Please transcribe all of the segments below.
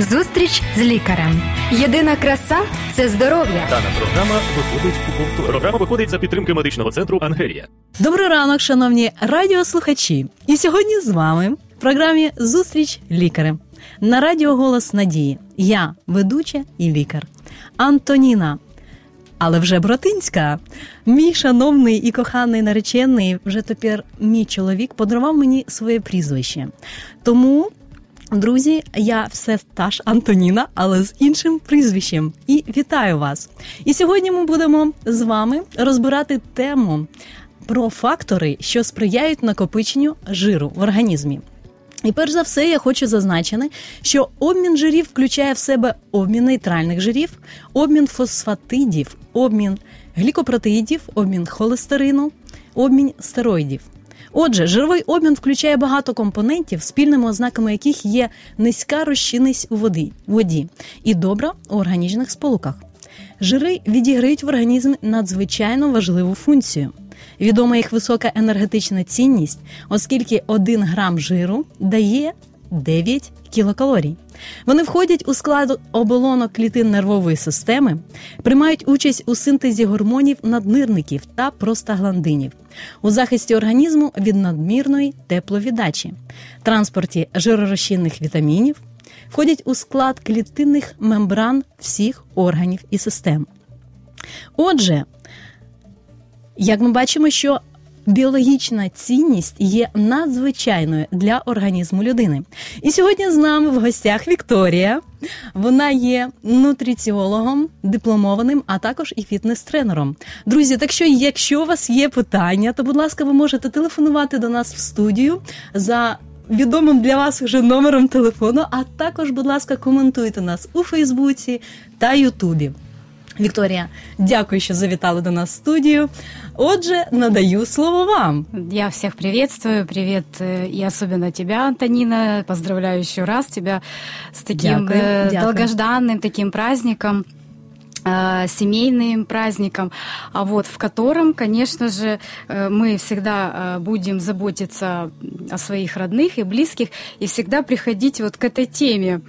Зустріч з лікарем. Єдина краса це здоров'я. Дана програма виходить у повтор. Програма виходить за підтримки медичного центру Ангелія. Добрий ранок, шановні радіослухачі. І сьогодні з вами в програмі Зустріч лікарем на радіо Голос Надії. Я ведуча і лікар Антоніна. Але вже братинська. Мій шановний і коханий наречений, вже тепер мій чоловік подарував мені своє прізвище. Тому Друзі, я все та ж Антоніна, але з іншим прізвищем. І вітаю вас! І сьогодні ми будемо з вами розбирати тему про фактори, що сприяють накопиченню жиру в організмі. І перш за все, я хочу зазначити, що обмін жирів включає в себе обмін нейтральних жирів, обмін фосфатидів, обмін глікопротеїдів, обмін холестерину, обмін стероїдів. Отже, жировий обмін включає багато компонентів, спільними ознаками яких є низька розчинність у воді, воді і добра у органічних сполуках. Жири відіграють в організмі надзвичайно важливу функцію. Відома їх висока енергетична цінність, оскільки 1 грам жиру дає 9 кілокалорій. Вони входять у склад оболонок клітин нервової системи, приймають участь у синтезі гормонів наднирників та простагландинів, у захисті організму від надмірної тепловіддачі, транспорті жиророзчинних вітамінів, входять у склад клітинних мембран всіх органів і систем. Отже, як ми бачимо, що біологічна цінність є надзвичайною для організму людини. І сьогодні з нами в гостях Вікторія. Вона є нутриціологом, дипломованим, а також і фітнес-тренером. Друзі, так що, якщо у вас є питання, то будь ласка, ви можете телефонувати до нас в студію за. Відомим для вас вже номером телефону, а також, будь ласка, коментуйте нас у Фейсбуці та Ютубі. Вікторія, дякую, що завітали до нас в студію. Отже, надаю слово вам. Я всех приветствую. Привет и особенно тебя, Антонина. Поздравляю еще раз тебя с таким Дякую, э, дякую. долгожданным таким праздником э, семейным праздником, а вот в котором, конечно же, э, мы всегда э, будем заботиться о своих родных и близких и всегда приходить вот к этой теме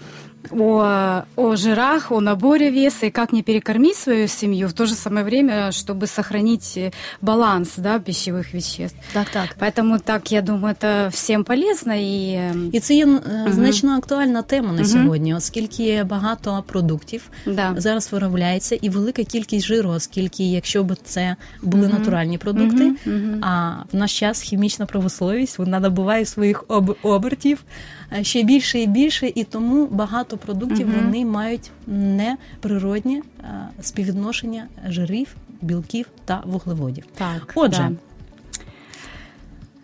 о, о жирах, о наборе веса и как не перекормить свою семью в то же самое время, чтобы сохранить э, баланс да, пищевых веществ. Так, так. Поэтому так, я думаю, это всем полезно і ем, І це є е, значно актуальна тема на сьогодні, оскільки багато продуктів да. зараз виробляється, і велика кількість жиру, оскільки якщо б це були натуральні продукти, Мгм, мгм. а в наш час хімічна промисловість вона набуває своїх об- обертів е, ще більше і більше, і тому багато продуктів Мгм. вони мають неприродні е, співвідношення жирів, білків та вуглеводів. Так, Отже, да.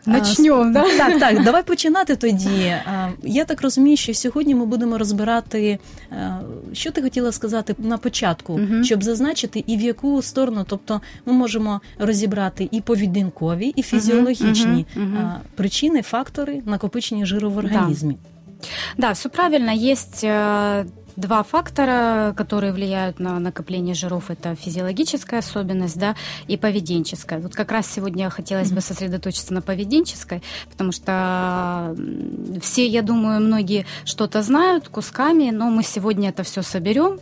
Начнем, да? Так, так, давай починати тоді. Я так розумію, що сьогодні ми будемо розбирати, е, що ти хотіла сказати на початку, Мгм. щоб зазначити і в яку сторону, тобто ми можемо розібрати і поведінкові, і фізіологічні мгм. а, причини, фактори накопичення жиру в організмі. Да, все правильно. Есть э, два фактора, которые влияют на накопление жиров. Это физиологическая особенность, да, и поведенческая. Вот как раз сегодня хотелось бы сосредоточиться на поведенческой, потому что все, я думаю, многие что-то знают кусками, но мы сегодня это все соберем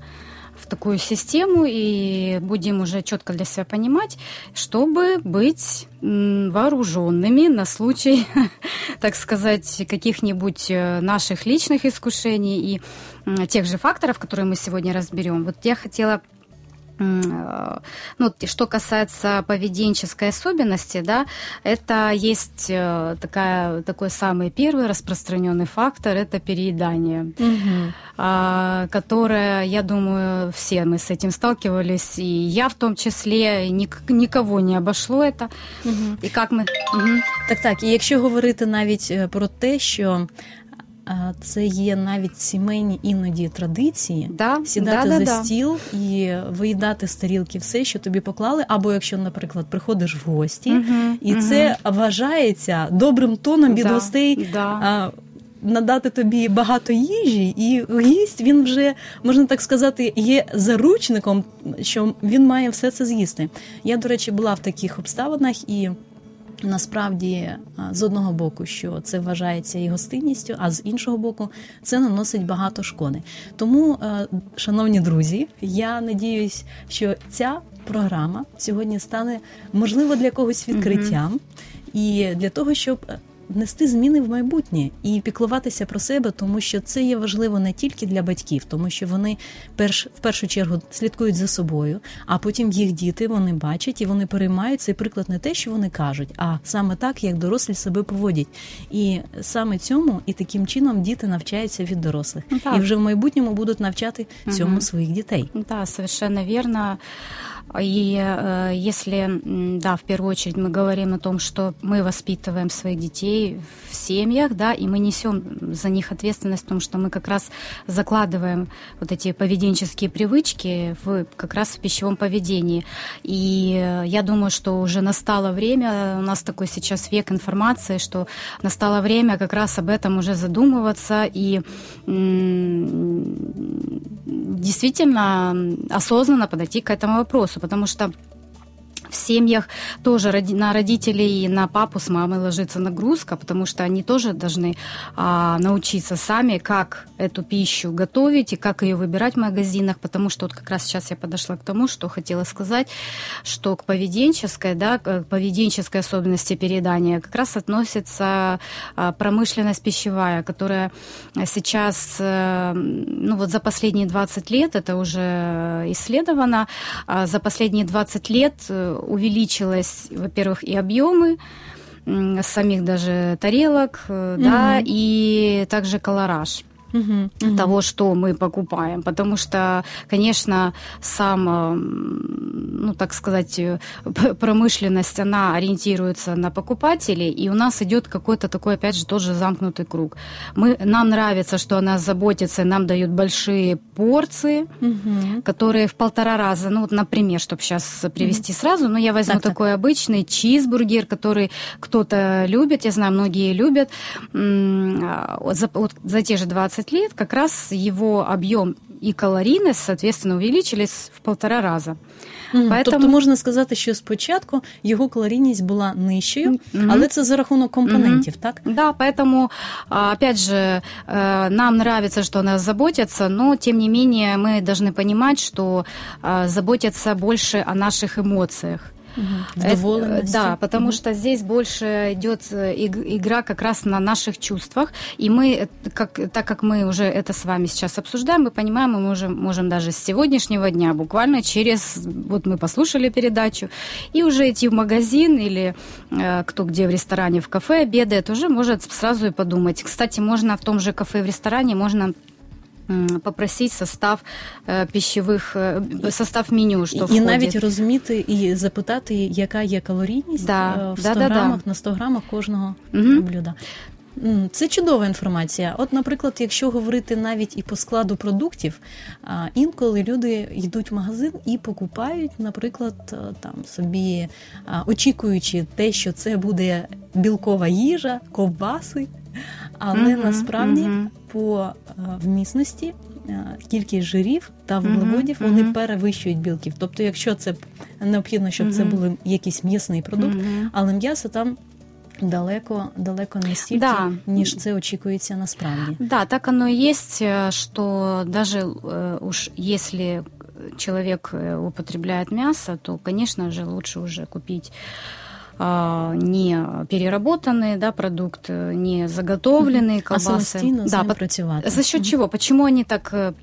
такую систему и будем уже четко для себя понимать, чтобы быть вооруженными на случай, так сказать, каких-нибудь э, наших личных искушений и тех же факторов, которые мы сегодня разберем. Вот я хотела ну, вот что касается поведенческой особенности, да, это есть э, такая, такой самый первый распространенный фактор, это переедание а, которая, я думаю, все мы с этим сталкивались, и я в том числе, ник- никого не обошло это. Мгм. И как мы... Мгм. Так, так. І якщо говорити навіть е, про те, що це є навіть сімейні іноді традиції, Да, сідати да, за да. стіл і виїдати з тарілки все, що тобі поклали, або якщо, наприклад, приходиш в гості, Мгм, і мгм. це вважається добрим тоном від Да, гостей. да. А, Надати тобі багато їжі, і гість він вже можна так сказати є заручником, що він має все це з'їсти. Я, до речі, була в таких обставинах і Насправді, з одного боку, що це вважається і гостинністю, а з іншого боку, це наносить багато шкоди. Тому, шановні друзі, я надіюсь, що ця програма сьогодні стане можливо для когось відкриттям, mm-hmm. і для того, щоб внести зміни в майбутнє і піклуватися про себе, тому що це є важливо не тільки для батьків, тому що вони перш в першу чергу слідкують за собою, а потім їх діти вони бачать і вони переймають цей приклад не те, що вони кажуть, а саме так, як дорослі себе поводять. І саме цьому і таким чином діти навчаються від дорослих, ну, так. і вже в майбутньому будуть навчати цьому угу. своїх дітей. Так, совершенно вірно. И э, если, да, в первую очередь мы говорим о том, что мы воспитываем своих детей в семьях, да, и мы несем за них ответственность в том, что мы как раз закладываем вот эти поведенческие привычки в, как раз в пищевом поведении. И э, я думаю, что уже настало время, у нас такой сейчас век информации, что настало время как раз об этом уже задумываться и действительно осознанно подойти к этому вопросу, потому что в семьях тоже на родителей и на папу с мамой ложится нагрузка, потому что они тоже должны а, научиться сами, как эту пищу готовить и как ее выбирать в магазинах, потому что вот как раз сейчас я подошла к тому, что хотела сказать, что к поведенческой, да, к поведенческой особенности переедания как раз относится а, промышленность пищевая, которая сейчас, э, ну вот за последние 20 лет, это уже исследовано, а за последние 20 лет э, увеличилось, во-первых, и объемы самих даже тарелок, угу. да, и также колораж угу, угу. того, что мы покупаем. Потому что, конечно, сам, э, ну так сказать, э, промышленность, она ориентируется на покупателей, и у нас идет какой-то такой, опять же, тоже замкнутый круг. Мы, нам нравится, что она заботится, нам дают большие порции, угу. которые в полтора раза, ну вот, например, чтобы сейчас привести угу. сразу, но я возьму так, такой так. обычный чизбургер, который кто-то любит, я знаю, многие любят, а, за, вот, за те же 20 15 лет как раз его объем і калорійність, соответственно, увеличились в полтора раза. Mm, Поэтому... Тобто можна сказати, що спочатку його калорійність була нижчою, mm-hmm. але це за рахунок компонентів, mm-hmm. так? Да, поэтому, опять же, э, нам нравится, что о нас заботятся, но, тем не менее, мы должны понимать, что э, заботятся больше о наших эмоциях. Угу. Да, потому угу. что здесь больше идет э, игра как раз на наших чувствах, и мы, э, как, так как мы уже это с вами сейчас обсуждаем, мы понимаем, мы можем, можем даже с сегодняшнего дня, буквально через, вот мы послушали передачу, и уже идти в магазин или кто где в ресторане, в кафе обедает, уже может сразу и подумать. Кстати, можно в том же кафе, в ресторане, можно попросить состав э, пищевих э, состав меню, що і входить. навіть розуміти і запитати, яка є калорійність да, в 100 да, грамах да, на 100 грамах кожного угу. блюда. Це чудова інформація. От, наприклад, якщо говорити навіть і по складу продуктів, інколи люди йдуть в магазин і покупають, наприклад, там собі очікуючи те, що це буде білкова їжа, ковбаси, але uh насправді uh по вмісності кількість жирів та вуглеводів uh вони перевищують білків. Тобто, якщо це необхідно, щоб це був якийсь м'ясний продукт, але м'ясо там. Далеко, далеко не стільки, да. ніж це очікується насправді. Да, так оно и есть, что даже э, уж если человек употребляет мясо, то, конечно же, лучше уже купить не переработанный да, продукт, не заготовленные колбасы. А да, по- за счет чего? Почему они так... Э,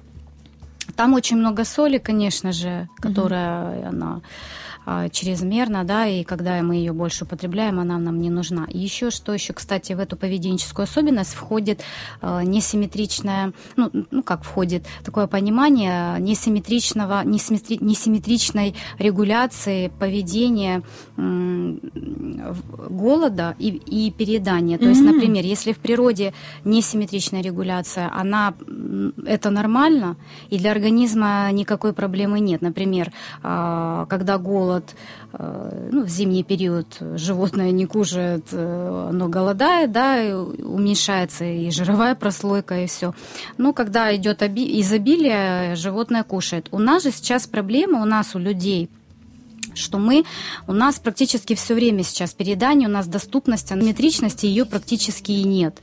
там очень много соли, конечно же, которая она а, чрезмерно, да, и когда мы ее больше употребляем, она нам не нужна. И еще что еще, кстати, в эту поведенческую особенность входит а, несимметричное, ну, ну как входит, такое понимание несимметричного, несимметри, несимметричной регуляции поведения голода и, и переедания. То mm-hmm. есть, например, если в природе несимметричная регуляция, она это нормально, и для организма никакой проблемы нет. Например, а, когда голод голод, э, ну, в зимний период животное не кушает, э, оно голодает, да, и уменьшается и жировая прослойка, и все. Но когда идет изобилие, животное кушает. У нас же сейчас проблема, у нас, у людей, что мы, у нас практически все время сейчас передание, у нас доступность, метричности ее практически и нет.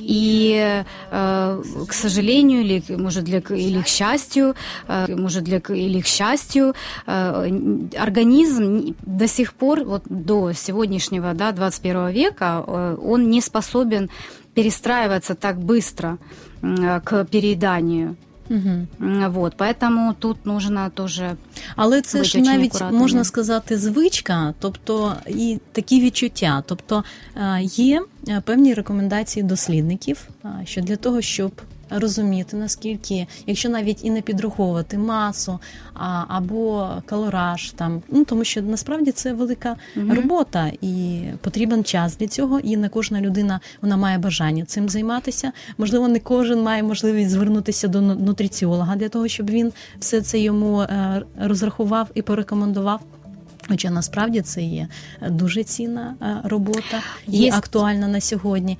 И, э, к сожалению, или, может, для, или к счастью, э, может, для, или к счастью, э, организм до сих пор, вот до сегодняшнего, да, 21 века, он не способен перестраиваться так быстро к перееданию. Угу. Вот, поэтому тут нужно тоже. Але це ж навіть можна сказати звичка, тобто і такі відчуття. Тобто є певні рекомендації дослідників, що для того, щоб розуміти, наскільки, якщо навіть і не підраховувати масу а, або калораж, там ну тому що насправді це велика угу. робота і потрібен час для цього. І не кожна людина вона має бажання цим займатися. Можливо, не кожен має можливість звернутися до нутриціолога для того, щоб він все це йому е, розрахував і порекомендував. Хоча насправді це є дуже цінна е, робота і є... актуальна на сьогодні.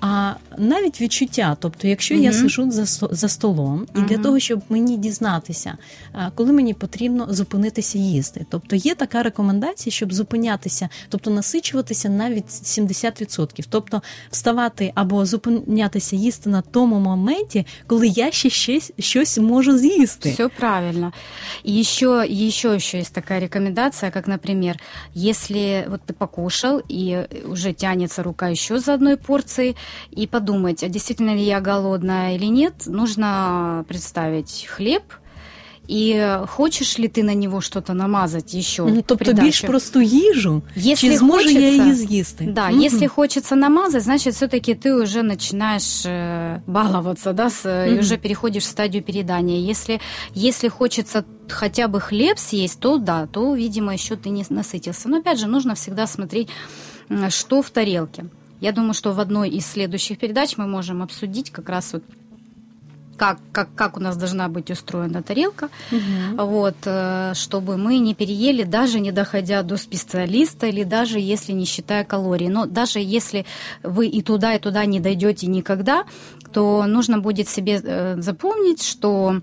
А навіть відчуття, тобто, якщо угу. я сижу за за столом, і угу. для того, щоб мені дізнатися, коли мені потрібно зупинитися їсти, тобто є така рекомендація, щоб зупинятися, тобто насичуватися навіть 70%, тобто вставати або зупинятися їсти на тому моменті, коли я ще щось, щось можу з'їсти. Все правильно. И еще, еще, еще есть такая рекомендация, как, например, если вот ты покушал и уже тянется рука еще за одной порцией, и подумать, а действительно ли я голодная или нет, нужно представить хлеб, і хочеш ли ти на нього щось намазати ще? Ну, тобто більш просту їжу, если чи зможу хочется, я її з'їсти? Да, mm-hmm. если хочется намазать, значит, все-таки ты уже начинаешь э, баловаться, да, с, mm-hmm. и уже переходишь в стадию переедания. Если, если хочется хотя бы хлеб съесть, то да, то, видимо, еще ты не насытился. Но опять же, нужно всегда смотреть, что в тарелке. Я думаю, что в одной из следующих передач мы можем обсудить как раз вот как, как, как у нас должна быть устроена тарелка, угу. вот, э, чтобы мы не переели, даже не доходя до специалиста, или даже если не считая калорий. Но даже если вы и туда, и туда не дойдете никогда, то нужно будет себе э, запомнить, что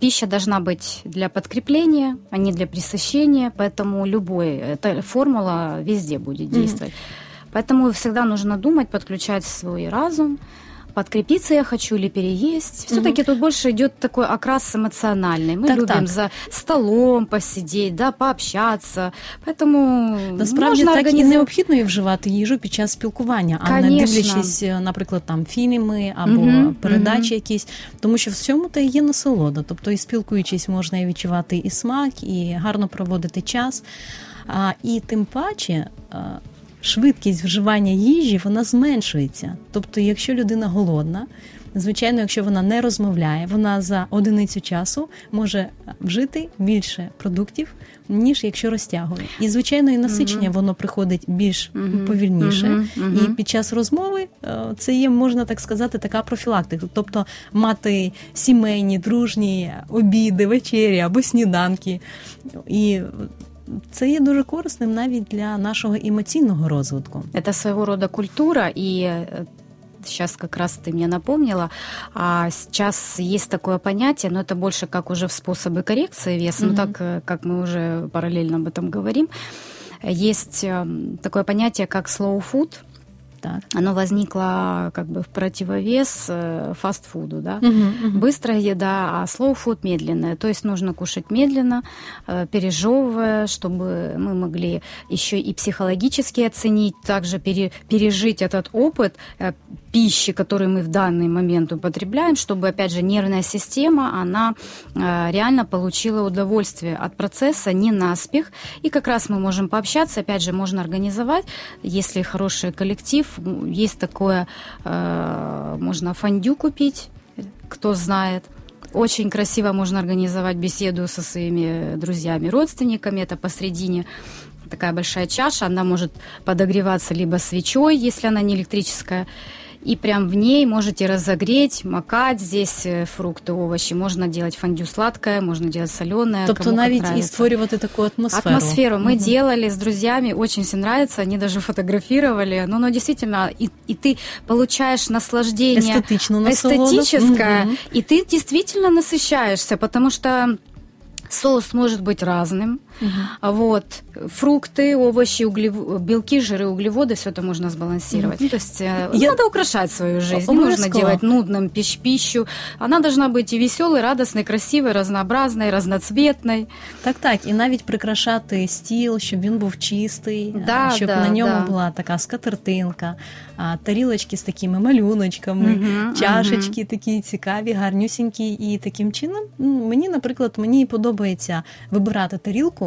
пища должна быть для подкрепления, а не для пресыщения, поэтому любой, эта формула везде будет действовать. mm Поэтому всегда нужно думать, подключать свой разум, подкрепиться я хочу или переесть. Все-таки угу. тут больше идет такой окрас эмоциональный. Мы так, любим так. за столом посидеть, да, пообщаться. Поэтому насправді можна так організов... і необхідно і вживати їжу під час спілкування, а Конечно. не дивлячись, наприклад, там фільми або угу. передачі угу. якісь, тому що в цьому та є насолода. Тобто, і спілкуючись, можна і відчувати і смак, і гарно проводити час. А, І тим паче швидкість вживання їжі вона зменшується. Тобто, якщо людина голодна, звичайно, якщо вона не розмовляє, вона за одиницю часу може вжити більше продуктів, ніж якщо розтягує. І звичайно, і насичення воно приходить більш повільніше. І під час розмови е, це є, можна так сказати, така профілактика. Тобто мати сімейні, дружні обіди, вечері або сніданки. І це є дуже корисним навіть для нашого емоційного розвитку. Это своего рода культура, и сейчас как раз ты мне напомнила, а сейчас есть такое понятие, но это больше как уже в способы коррекции веса, mm-hmm. ну так как мы уже параллельно об этом говорим, есть такое понятие, как slow food – так. Оно возникло как бы в противовес э, фастфуду, да. Угу, угу. Быстрая еда, а food медленная. То есть нужно кушать медленно, э, пережевывая, чтобы мы могли еще и психологически оценить, также пере, пережить этот опыт э, пищи, которую мы в данный момент употребляем, чтобы, опять же, нервная система, она реально получила удовольствие от процесса, не наспех. И как раз мы можем пообщаться, опять же, можно организовать, если хороший коллектив, есть такое, э, можно фондю купить, кто знает. Очень красиво можно организовать беседу со своими друзьями, родственниками. Это посредине такая большая чаша, она может подогреваться либо свечой, если она не электрическая, и прям в ней можете разогреть, макать здесь э, фрукты, овощи. Можно делать фондю сладкое, можно делать соленое. Тобто навіть і створювати таку атмосферу. Атмосферу мы угу. делали с друзьями, очень всем нравится, они даже фотографировали. Ну, но действительно, и, и ты получаешь наслаждение эстетическое, угу. и ты действительно насыщаешься, потому что Соус может быть разным. Угу. Вот. Фрукты, овощи, углев... белки, жиры, углеводы, все это можно сбалансировать. Угу. То есть э, Я... надо украшать свою жизнь. Не нужно делать нудным пищ пищу. Она должна быть и веселой, радостной, красивой, разнообразной, разноцветной. Так, так. І навіть прикрашати стіл, щоб він був чистий, да, щоб да, на ньому да. була така скатертинка, тарілочки з такими малюночками, угу, чашечки угу. такі цікаві, гарнюсінькі. І таким чином мені, наприклад, мені подобається вибирати тарілку,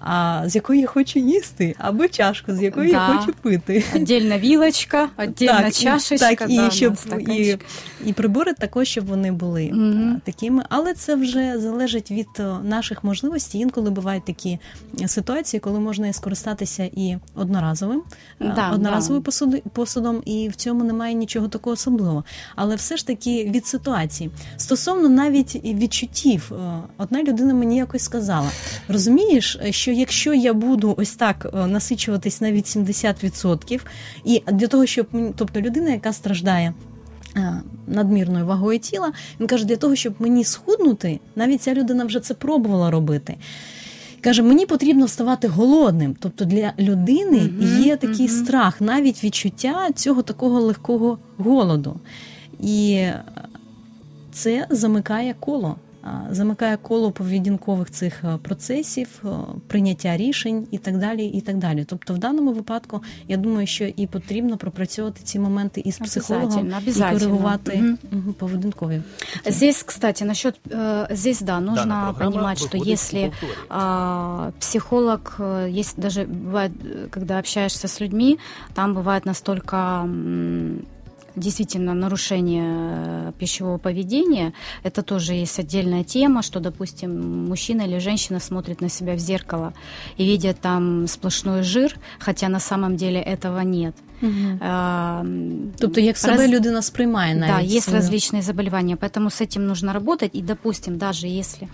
а з якої я хочу їсти, або чашку, з якої да. я хочу пити. Отдельна вілочка, отдельна так, чашечка. Так, і, да, щоб, і, і прибори також, щоб вони були mm такими. Але це вже залежить від наших можливостей. Інколи бувають такі ситуації, коли можна скористатися і одноразовим, да, одноразовим да. посудом, і в цьому немає нічого такого особливого. Але все ж таки від ситуації. Стосовно навіть відчуттів, одна людина мені якось сказала: розумієш, що якщо я буду ось так е, насичуватись на від 70%, і для того, щоб тобто людина, яка страждає. Е, надмірною вагою тіла, він каже, для того, щоб мені схуднути, навіть ця людина вже це пробувала робити. Каже, мені потрібно вставати голодним. Тобто для людини mm-hmm, є такий mm-hmm. страх, навіть відчуття цього такого легкого голоду. І це замикає коло замикає коло поведінкових цих процесів, прийняття рішень і так далі. і так далі. Тобто, в даному випадку я думаю, що і потрібно пропрацьовувати ці моменти із психологом і коригувати угу. поведінкові. Здесь, кстати, насчет э, здесь, да, нужно да, понимать, что если э, психолог, есть даже бывает, когда общаешься с людьми, там бывает настолько действительно нарушение э, пищевого поведения, это тоже есть отдельная тема, что, допустим, мужчина или женщина смотрит на себя в зеркало и видит там сплошной жир, хотя на самом деле этого нет. Угу. А, тобто, як себе раз... людина сприймає навіть. Да, есть различные заболевания, поэтому с этим нужно работать. И, допустим, даже если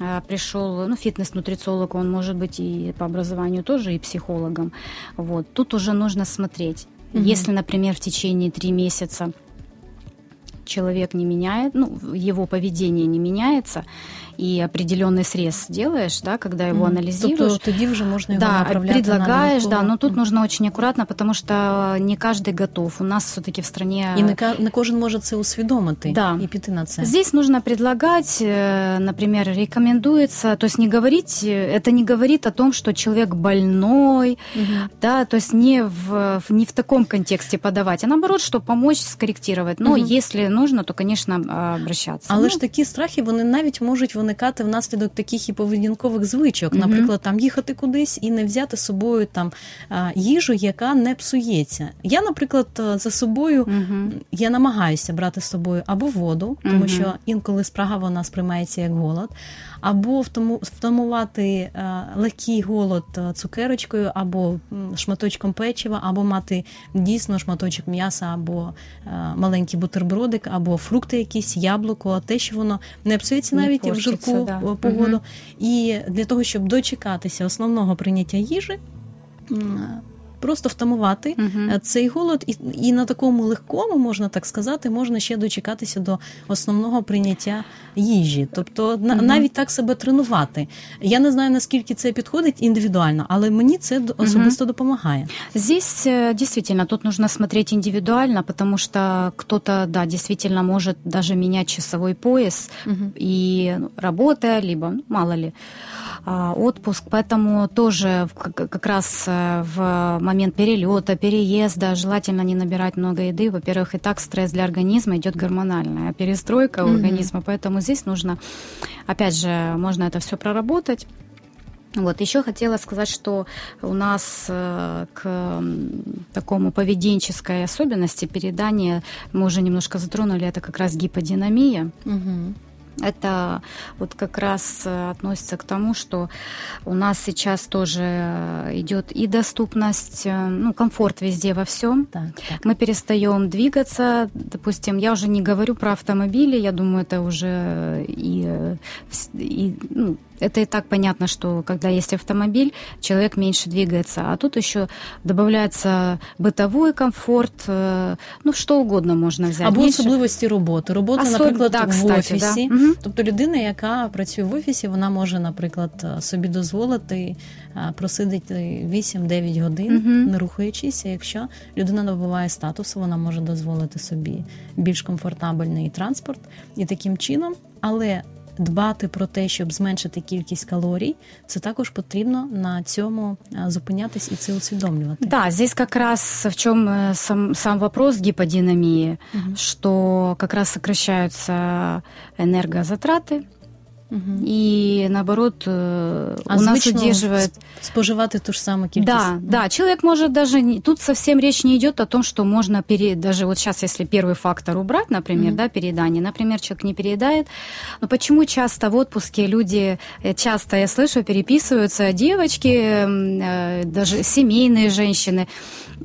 а, пришел ну, фитнес-нутрициолог, он может быть и по образованию тоже, и психологом. Вот. Тут уже нужно смотреть. Угу. Если, например, в течение три месяца человек не меняет, ну, его поведение не меняется, и определенный срез делаешь, да, когда его mm. анализируешь. Тобто тоді вже можна його да, предлагаешь, на да, но тут mm. нужно очень аккуратно, потому что не каждый готов. У нас все-таки в стране... И не, не кожен може це усвідомити да. и піти на це. Здесь нужно предлагать, э, например, рекомендуется, то есть не говорить, это не говорит о том, что человек больной, mm-hmm. да, то есть не в, не в таком контексте подавать, а наоборот, что помочь скорректировать. Но mm-hmm. если нужно, то, конечно, обращаться. Але ну, ж такі страхи, вони навіть можуть виникати внаслідок таких і поведінкових звичок, наприклад, там їхати кудись і не взяти з собою там їжу, яка не псується. Я, наприклад, за собою я намагаюся брати з собою або воду, тому що інколи спрага вона сприймається як голод або втамувати е, легкий голод е, цукерочкою, або шматочком печива, або мати дійсно шматочок м'яса, або е, маленький бутербродик, або фрукти, якісь яблуко, те, що воно не псується навіть в жарку да. погоду. Угу. І для того, щоб дочекатися основного прийняття їжі просто втамувати угу. цей голод, і і на такому легкому, можна так сказати, можна ще дочекатися до основного прийняття їжі. Тобто угу. навіть так себе тренувати. Я не знаю, наскільки це підходить індивідуально, але мені це особисто угу. допомагає. Здесь э, действительно тут нужно смотреть индивидуально, потому что кто-то, да, действительно может даже менять часовой пояс угу. и ну, работая, либо, ну, мало ли, а, отпуск, поэтому тоже как раз э, в момент перелета, переезда желательно не набирать много еды. Во-первых, и так стресс для организма идет гормональная перестройка mm-hmm. организма, поэтому здесь нужно, опять же, можно это все проработать. Вот, еще хотела сказать, что у нас э, к такому поведенческой особенности передания, мы уже немножко затронули, это как раз гиподинамия. Угу. Это вот как раз э, относится к тому, что у нас сейчас тоже э, идет и доступность, э, ну, комфорт везде во всем. Так, так. Мы перестаем двигаться. Допустим, я уже не говорю про автомобили, я думаю, это уже и, и ну, это и так понятно, что когда есть автомобиль, человек меньше двигается. А тут еще добавляется бытовой комфорт, ну, что угодно можно взять. Або особливості роботи. Робота, Особ... наприклад, да, в офісі. Да. Мгм. Тобто людина, яка працює в офісі, вона може, наприклад, собі дозволити а, просидіти 8-9 годин, Мгм. не рухаючись. А Якщо людина набуває статусу, вона може дозволити собі більш комфортабельний транспорт і таким чином, але Дбати про те, щоб зменшити кількість калорій, це також потрібно на цьому а, зупинятись і це усвідомлювати. Да, здесь как раз в чем э, сам, сам вопрос гиподинамии, Мгм. что как раз сокращаются энергозатраты, Мгм. и наоборот А у нас удерживает споживати ту ж саму кількість. Да, да, человек может даже... Тут совсем речь не идет о том, что можно пере... Даже вот сейчас, если первый фактор убрать, например, Мгм. да, переедание, например, человек не переедает, но почему часто в отпуске люди, э, часто я слышу, переписываются девочки, м, э, даже семейные женщины,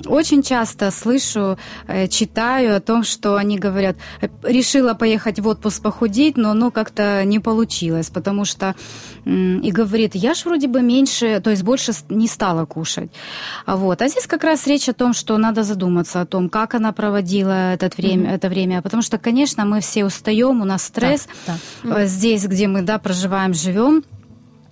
очень часто слышу, читаю о том, что они говорят, «Э, решила поехать в отпуск похудеть, но ну как-то не получилось, потому что и говорит, я ж вроде бы меньше, то есть больше не стала кушать. Вот. А здесь как раз речь о том, что надо задуматься о том, как она проводила этот время, Мгм. это время, потому что, конечно, мы все устаем, у нас стресс, Так, так. Э, здесь, где мы, да, проживаем, живем.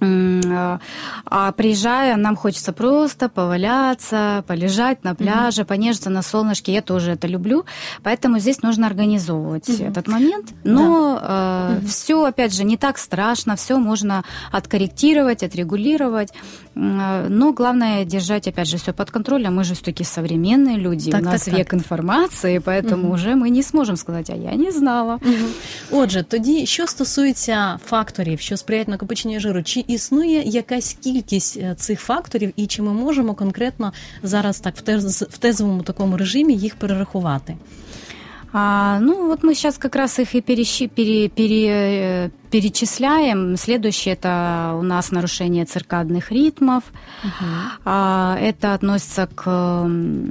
М, э, А приезжая, нам хочется просто поваляться, полежать на пляже, понежиться на солнышке. Я тоже это люблю. Поэтому здесь нужно организовывать Мгм. этот момент. Но Мгм. все, опять же, не так страшно, все можно откорректировать, отрегулировать. М, э, Но главное держать, опять же, все под контролем. Мы же все-таки современные люди. Так, У нас так, так. век информации, поэтому Мгм. уже мы не сможем сказать, а я не знала. Мгм. Отже, тоді, що стосується факторів, що сприяють накопиченню жиру, чи існує якась кількість е, цих факторів, і чи ми можемо конкретно зараз так в тез- в тезовому такому режимі їх перерахувати? А, ну, вот мы сейчас как раз их и перещи- пере- пере- э, перечисляем. Следующее это у нас нарушение циркадных ритмов. А, это относится к м,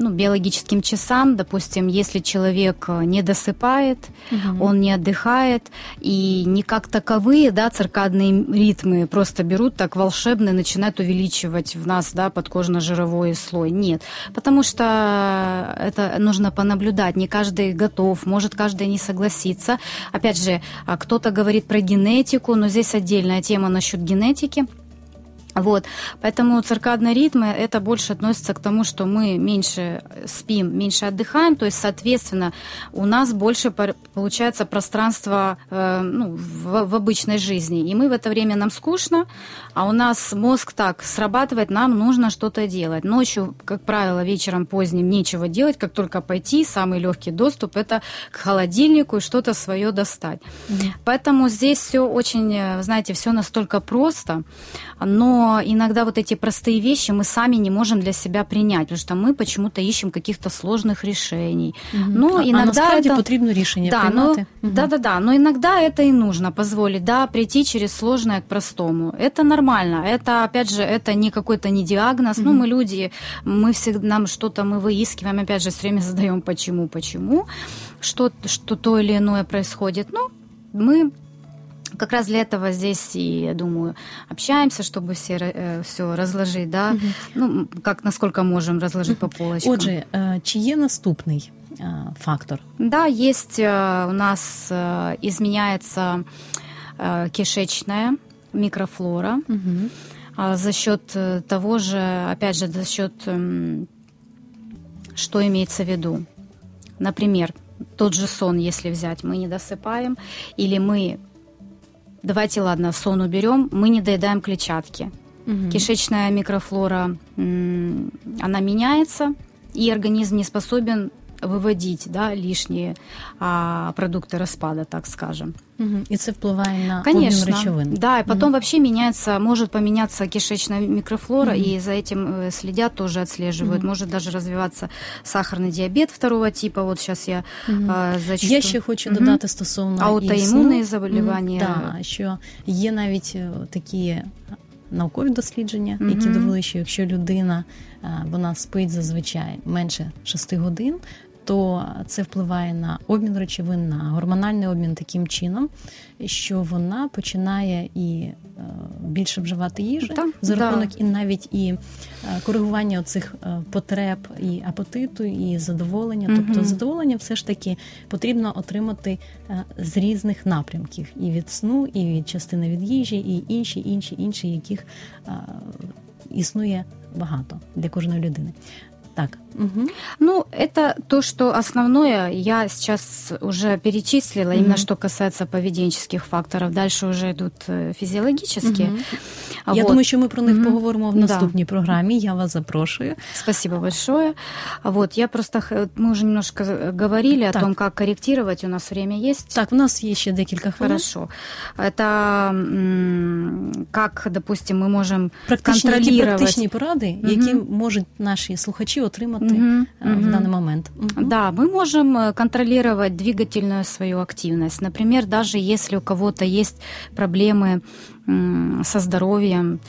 ну, биологическим часам. Допустим, если человек э, не досыпает, Мгм. он не отдыхает, и не как таковые, да, циркадные ритмы просто берут так волшебно и начинают увеличивать в нас, да, подкожно-жировой слой. Нет, потому что это нужно понаблюдать. Не каждый готов, может каждый не согласиться. Опять же, а, кто-то говорит про генетику, но здесь отдельная тема насчет генетики. Вот, поэтому циркадные ритмы это больше относится к тому, что мы меньше спим, меньше отдыхаем, то есть, соответственно, у нас больше получается пространство э, ну, в, в обычной жизни, и мы в это время нам скучно, а у нас мозг так срабатывает, нам нужно что-то делать. Ночью, как правило, вечером поздним нечего делать, как только пойти, самый легкий доступ это к холодильнику и что-то свое достать. Поэтому здесь все очень, э, знаете, все настолько просто, но иногда вот эти простые вещи мы сами не можем для себя принять, потому что мы почему-то ищем каких-то сложных решений. Мгм. Ну, а, а иногда насправді это- потрібно рішення Да, ну, приймати. Мгм. да, да, да. Но иногда это и нужно позволить, да, прийти через сложное к простому. Это нормально. Это, опять же, это не какой-то не диагноз. Ну, Мгм. мы люди, мы всегда нам что-то мы выискиваем, опять же, все время задаем почему, почему, что, что то или иное происходит. Ну, мы как раз для этого здесь и, я думаю, общаемся, чтобы все, все разложить, да, Мгм. ну, как насколько можем разложить по полочкам. Отже, е, чи є наступний е, фактор? Да, есть э, у нас э, изменяется э, кишечная микрофлора а, за счет э, того же, опять же, за счет, м, что имеется в виду. Например, тот же сон, если взять, мы не досыпаем, или мы, давайте, ладно, сон уберем, мы не доедаем клетчатки. Мгм. Кишечная микрофлора, она меняется, и организм не способен выводить да, лишние а, продукты распада, так скажем. Мгм. І це впливає на обмін Конечно. речовин. Да, и потом вообще меняется, может поменяться кишечная микрофлора, Мгм. и за этим э, следят, тоже отслеживают. Мгм. Может даже развиваться сахарный диабет второго типа. Вот сейчас я Мгм. а, зачту. Я ще хочу Мгм. додати стосовно Аутоімунні і сну. заболівання. Мгм, да, що є навіть е, такі наукові дослідження, які Мгм. довели, що якщо людина е, вона спить зазвичай менше 6 годин. то це впливає на обмін речовин, на гормональний обмін таким чином, що вона починає і е, більше вживати їжі Так, за да. рахунок і навіть і е, коригування цих потреб і апетиту, і задоволення. Тобто задоволення все ж таки потрібно отримати е, з різних напрямків і від сну, і від частини від їжі, і інші, інші, інші, яких е, існує багато для кожної людини. Так, угу. Ну, это то, что основное я сейчас уже перечислила, Мгм. именно что касается поведенческих факторов. Дальше уже идут э, физиологические. я Вот. думаю, що ми про них Мгм. поговоримо в Да. наступній програмі. Я вас запрошую. Спасибо большое. Вот, я просто, х- мы уже немножко говорили о Так. том, как корректировать. У нас время есть. Так, у нас є ще декілька хвилин. Хорошо. Это м, как, допустим, мы можем Практичні, які контролировать. практичні поради, Мгм. які можуть наші слухачі отримати Мгм, е, в даний момент. Мгм. Да, мы можем э, контролировать двигательную свою активность. Например, даже если у кого-то есть проблемы со здоровьем,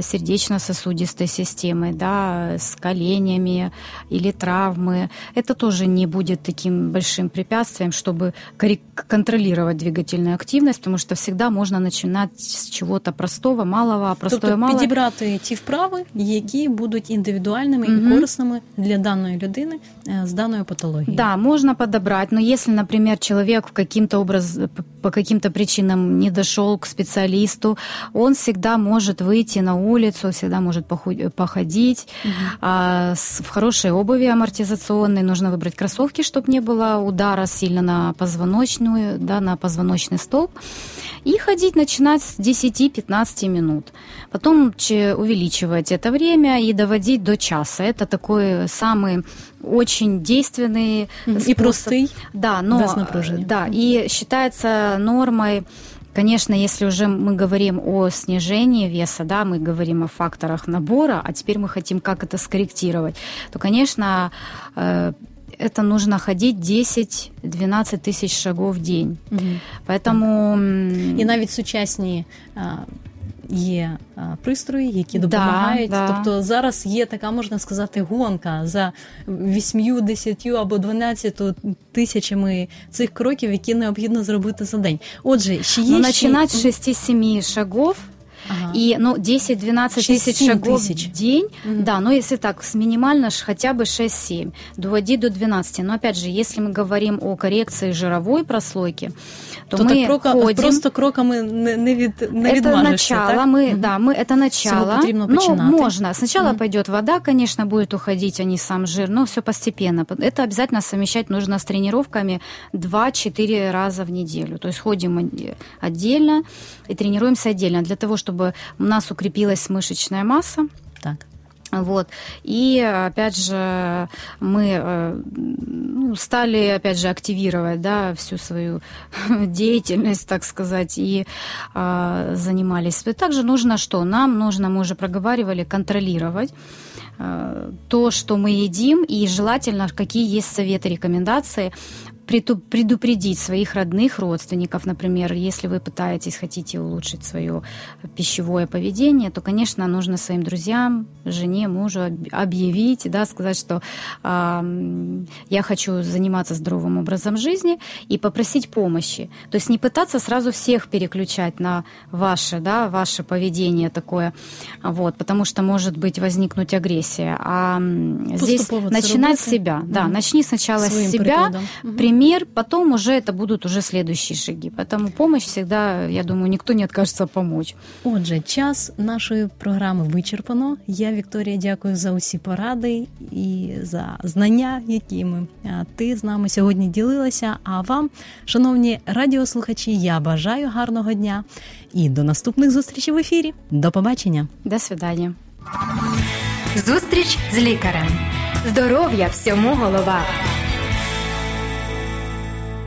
сердечно-сосудистой системой, да, с коленями или травмы, это тоже не будет таким большим препятствием, чтобы коррек- контролировать двигательную активность, потому что всегда можно начинать с чего-то простого, малого, а простое тобто малое. підібрати ті вправи, які будуть індивідуальними Мгм. і корисними для даної людини е, з даною патологією. Да, можно подобрать, но если, например, человек в каким-то образ, по каким-то причинам не дошел к специалисту, он всегда может выйти на улицу, всегда может поху- походить Мгм. а, с- в хорошей обуви амортизационной. Нужно выбрать кроссовки, чтобы не было удара сильно на позвоночную, да, на позвоночный столб. И ходить начинать с 10-15 минут. Потом увеличивать это время и доводить до часа. Это такой самый очень действенный. І способ. простий. Да, но э, Да, и считается нормой Конечно, если уже мы говорим о снижении веса, да, мы говорим о факторах набора, а теперь мы хотим как это скорректировать, то, конечно, э, это нужно ходить 10-12 тысяч шагов в день. Мгм. Поэтому... м, І навіть сучасні а, є пристрої, які допомагають. да. Тобто зараз є така, можна сказати, гонка за 8, 10 або 12 тисячами цих кроків, які необхідно зробити за день. Отже, ще є ну, ще- начинать с 6-7 шагов Ага. И, ну, 10-12 тысяч 6-7 шагов тысяч. в день, Мгм. да, но если так, с минимально ж хотя бы 6-7, доводи до 12. Но опять же, если мы говорим о коррекции жировой прослойки, то, то мы так крока, ходим... просто кроками не, не, від, не это відмажешся, начало, так? мы, Мгм. да, мы это начало. потрібно ну, починати. можно. Сначала Мгм. пойдет вода, конечно, будет уходить, а не сам жир, но все постепенно. Это обязательно совмещать нужно с тренировками 2-4 раза в неделю. То есть ходим от- отдельно и тренируемся отдельно для того, чтобы у нас укрепилась мышечная масса. Так. Вот. И, опять же, мы э, ну, стали, опять же, активировать да, всю свою деятельность, так сказать, и э, занимались. Также нужно что? Нам нужно, мы уже проговаривали, контролировать э, то, что мы едим, и желательно, какие есть советы, рекомендации, предупредить своих родных, родственников, например, если вы пытаетесь, хотите улучшить свое пищевое поведение, то, конечно, нужно своим друзьям, жене, мужу об- объявить, да, сказать, что м, я хочу заниматься здоровым образом жизни и попросить помощи. То есть не пытаться сразу всех переключать на ваше, да, ваше поведение такое, вот, потому что может быть возникнуть агрессия. А здесь начинать с себя. Да, Мгм. начни сначала Своим с себя, прикладом. Пример, потом уже это будут уже следующие шаги. Поэтому помощь всегда, я думаю, никто не откажется помочь. Отже, час нашої програми вичерпано. Я, Вікторія, дякую за усі поради і за знання, якими а, ти з нами сьогодні ділилася. А вам, шановні радіослухачі, я бажаю гарного дня і до наступних зустрічей в ефірі. До побачення. До свидания. Зустріч з лікарем. Здоров'я всьому голова.